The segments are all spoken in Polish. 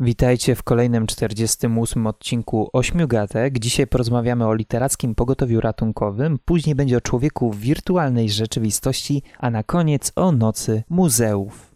Witajcie w kolejnym 48 odcinku Ośmiu Gatek. Dzisiaj porozmawiamy o literackim pogotowiu ratunkowym, później będzie o człowieku w wirtualnej rzeczywistości, a na koniec o nocy muzeów.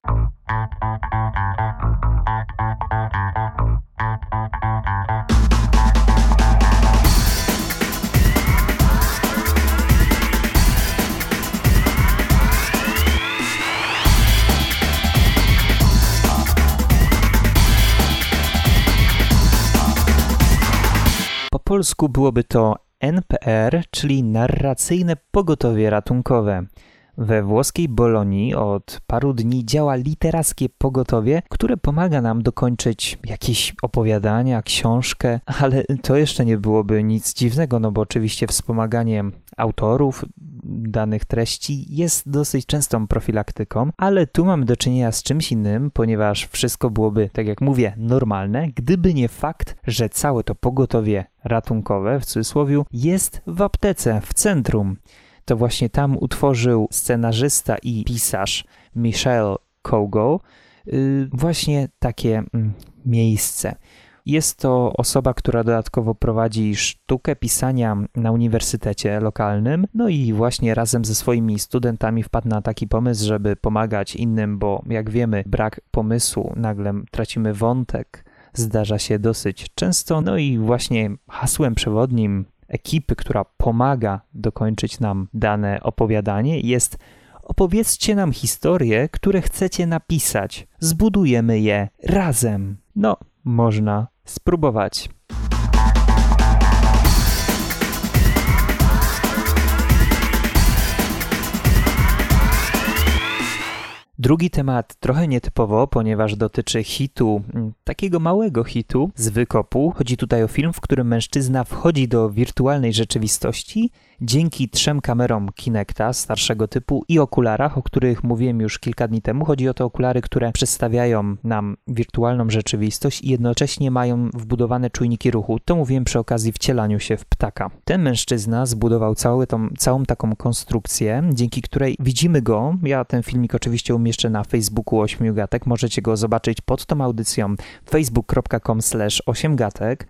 Polsku byłoby to NPR, czyli Narracyjne Pogotowie Ratunkowe. We włoskiej Bolonii od paru dni działa literackie pogotowie, które pomaga nam dokończyć jakieś opowiadania, książkę, ale to jeszcze nie byłoby nic dziwnego, no bo oczywiście wspomaganie autorów danych treści jest dosyć częstą profilaktyką, ale tu mamy do czynienia z czymś innym, ponieważ wszystko byłoby, tak jak mówię, normalne, gdyby nie fakt, że całe to pogotowie ratunkowe, w cudzysłowie, jest w aptece, w centrum to właśnie tam utworzył scenarzysta i pisarz Michel Kogo y, właśnie takie mm, miejsce. Jest to osoba, która dodatkowo prowadzi sztukę pisania na uniwersytecie lokalnym, no i właśnie razem ze swoimi studentami wpadł na taki pomysł, żeby pomagać innym, bo jak wiemy, brak pomysłu, nagle tracimy wątek, zdarza się dosyć często, no i właśnie hasłem przewodnim ekipy, która pomaga dokończyć nam dane opowiadanie, jest opowiedzcie nam historie, które chcecie napisać. Zbudujemy je razem. No, można spróbować. Drugi temat trochę nietypowo, ponieważ dotyczy hitu, mm, takiego małego hitu z wykopu. Chodzi tutaj o film, w którym mężczyzna wchodzi do wirtualnej rzeczywistości dzięki trzem kamerom Kinecta starszego typu i okularach, o których mówiłem już kilka dni temu. Chodzi o te okulary, które przedstawiają nam wirtualną rzeczywistość i jednocześnie mają wbudowane czujniki ruchu. To mówiłem przy okazji wcielaniu się w ptaka. Ten mężczyzna zbudował całą, tą, całą taką konstrukcję, dzięki której widzimy go. Ja ten filmik oczywiście umieszczę na Facebooku 8 gatek. Możecie go zobaczyć pod tą audycją facebook.com slash 8 gatek.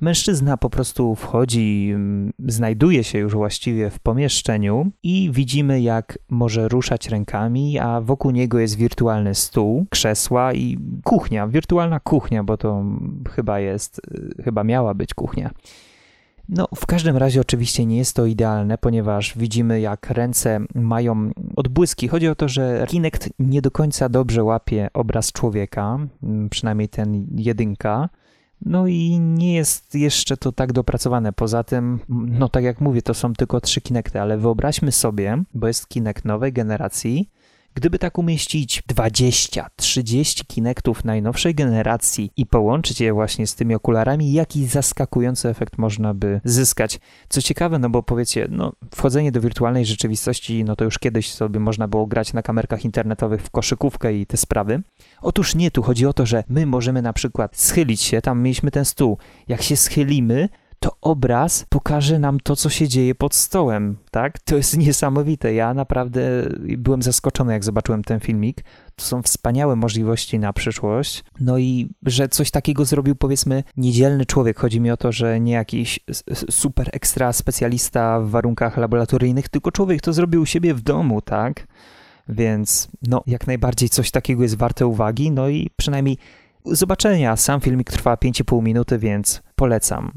Mężczyzna po prostu wchodzi, mm, znajduje się już właściwie w pomieszczeniu i widzimy, jak może ruszać rękami, a wokół niego jest wirtualny stół, krzesła i kuchnia, wirtualna kuchnia, bo to chyba jest, y, chyba miała być kuchnia. No, w każdym razie oczywiście nie jest to idealne, ponieważ widzimy, jak ręce mają odbłyski. Chodzi o to, że Kinect nie do końca dobrze łapie obraz człowieka, mm, przynajmniej ten jedynka. No i nie jest jeszcze to tak dopracowane. Poza tym, no tak jak mówię, to są tylko trzy Kinecty, ale wyobraźmy sobie, bo jest Kinect nowej generacji, Gdyby tak umieścić 20, 30 Kinectów najnowszej generacji i połączyć je właśnie z tymi okularami, jaki zaskakujący efekt można by zyskać. Co ciekawe, no bo powiecie, no wchodzenie do wirtualnej rzeczywistości, no to już kiedyś sobie można było grać na kamerkach internetowych w koszykówkę i te sprawy. Otóż nie, tu chodzi o to, że my możemy na przykład schylić się, tam mieliśmy ten stół. Jak się schylimy, to obraz pokaże nam to, co się dzieje pod stołem, tak? To jest niesamowite. Ja naprawdę byłem zaskoczony, jak zobaczyłem ten filmik. To są wspaniałe możliwości na przyszłość. No i że coś takiego zrobił, powiedzmy, niedzielny człowiek. Chodzi mi o to, że nie jakiś super ekstra specjalista w warunkach laboratoryjnych, tylko człowiek to zrobił u siebie w domu, tak? Więc no, jak najbardziej coś takiego jest warte uwagi, no i przynajmniej zobaczenia. Sam filmik trwa 5,5 minuty, więc polecam.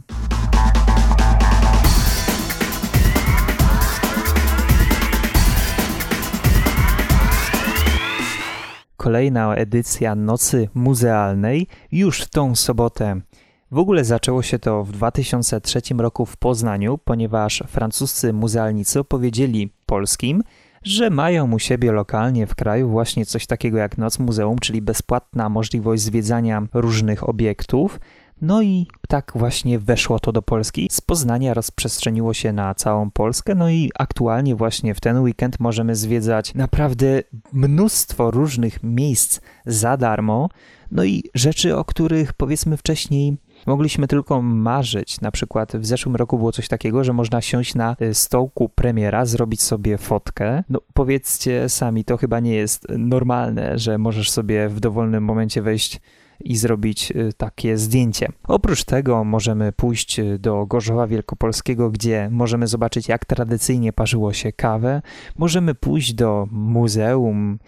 Kolejna edycja Nocy Muzealnej już w tą sobotę. W ogóle zaczęło się to w 2003 roku w Poznaniu, ponieważ francuscy muzealnicy opowiedzieli polskim, że mają u siebie lokalnie w kraju właśnie coś takiego jak Noc Muzeum, czyli bezpłatna możliwość zwiedzania różnych obiektów. No i tak właśnie weszło to do Polski. Z Poznania rozprzestrzeniło się na całą Polskę, no i aktualnie właśnie w ten weekend możemy zwiedzać naprawdę mnóstwo różnych miejsc za darmo, no i rzeczy, o których powiedzmy wcześniej mogliśmy tylko marzyć. Na przykład w zeszłym roku było coś takiego, że można siąść na e, stołku premiera, zrobić sobie fotkę. No powiedzcie sami, to chyba nie jest normalne, że możesz sobie w dowolnym momencie wejść i zrobić y, takie zdjęcie. Oprócz tego możemy pójść y, do Gorzowa Wielkopolskiego, gdzie możemy zobaczyć, jak tradycyjnie parzyło się kawę. Możemy pójść do muzeum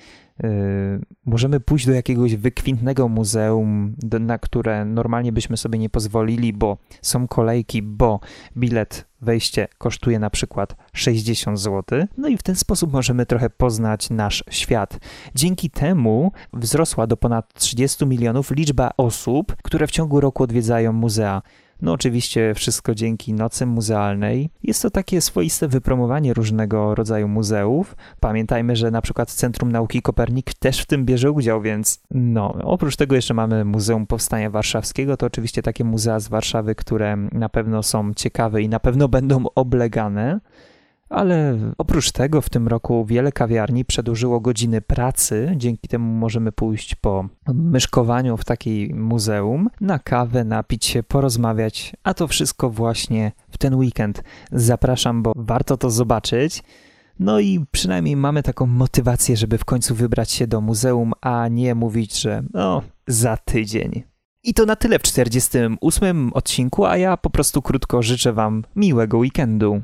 możemy pójść do jakiegoś wykwintnego muzeum, na które normalnie byśmy sobie nie pozwolili, bo są kolejki, bo bilet wejście kosztuje na przykład 60 zł. No i w ten sposób możemy trochę poznać nasz świat. Dzięki temu wzrosła do ponad 30 milionów liczba osób, które w ciągu roku odwiedzają muzea. No oczywiście wszystko dzięki Nocy Muzealnej. Jest to takie swoiste wypromowanie różnego rodzaju muzeów. Pamiętajmy, że na przykład Centrum Nauki Kopernik też w tym bierze udział, więc no, oprócz tego jeszcze mamy Muzeum Powstania Warszawskiego, to oczywiście takie muzea z Warszawy, które na pewno są ciekawe i na pewno będą oblegane. Ale oprócz tego w tym roku wiele kawiarni przedłużyło godziny pracy, dzięki temu możemy pójść po myszkowaniu w takiej muzeum, na kawę, napić się, porozmawiać, a to wszystko właśnie w ten weekend. Zapraszam, bo warto to zobaczyć. No i przynajmniej mamy taką motywację, żeby w końcu wybrać się do muzeum, a nie mówić, że no, za tydzień. I to na tyle w 48 odcinku, a ja po prostu krótko życzę Wam miłego weekendu.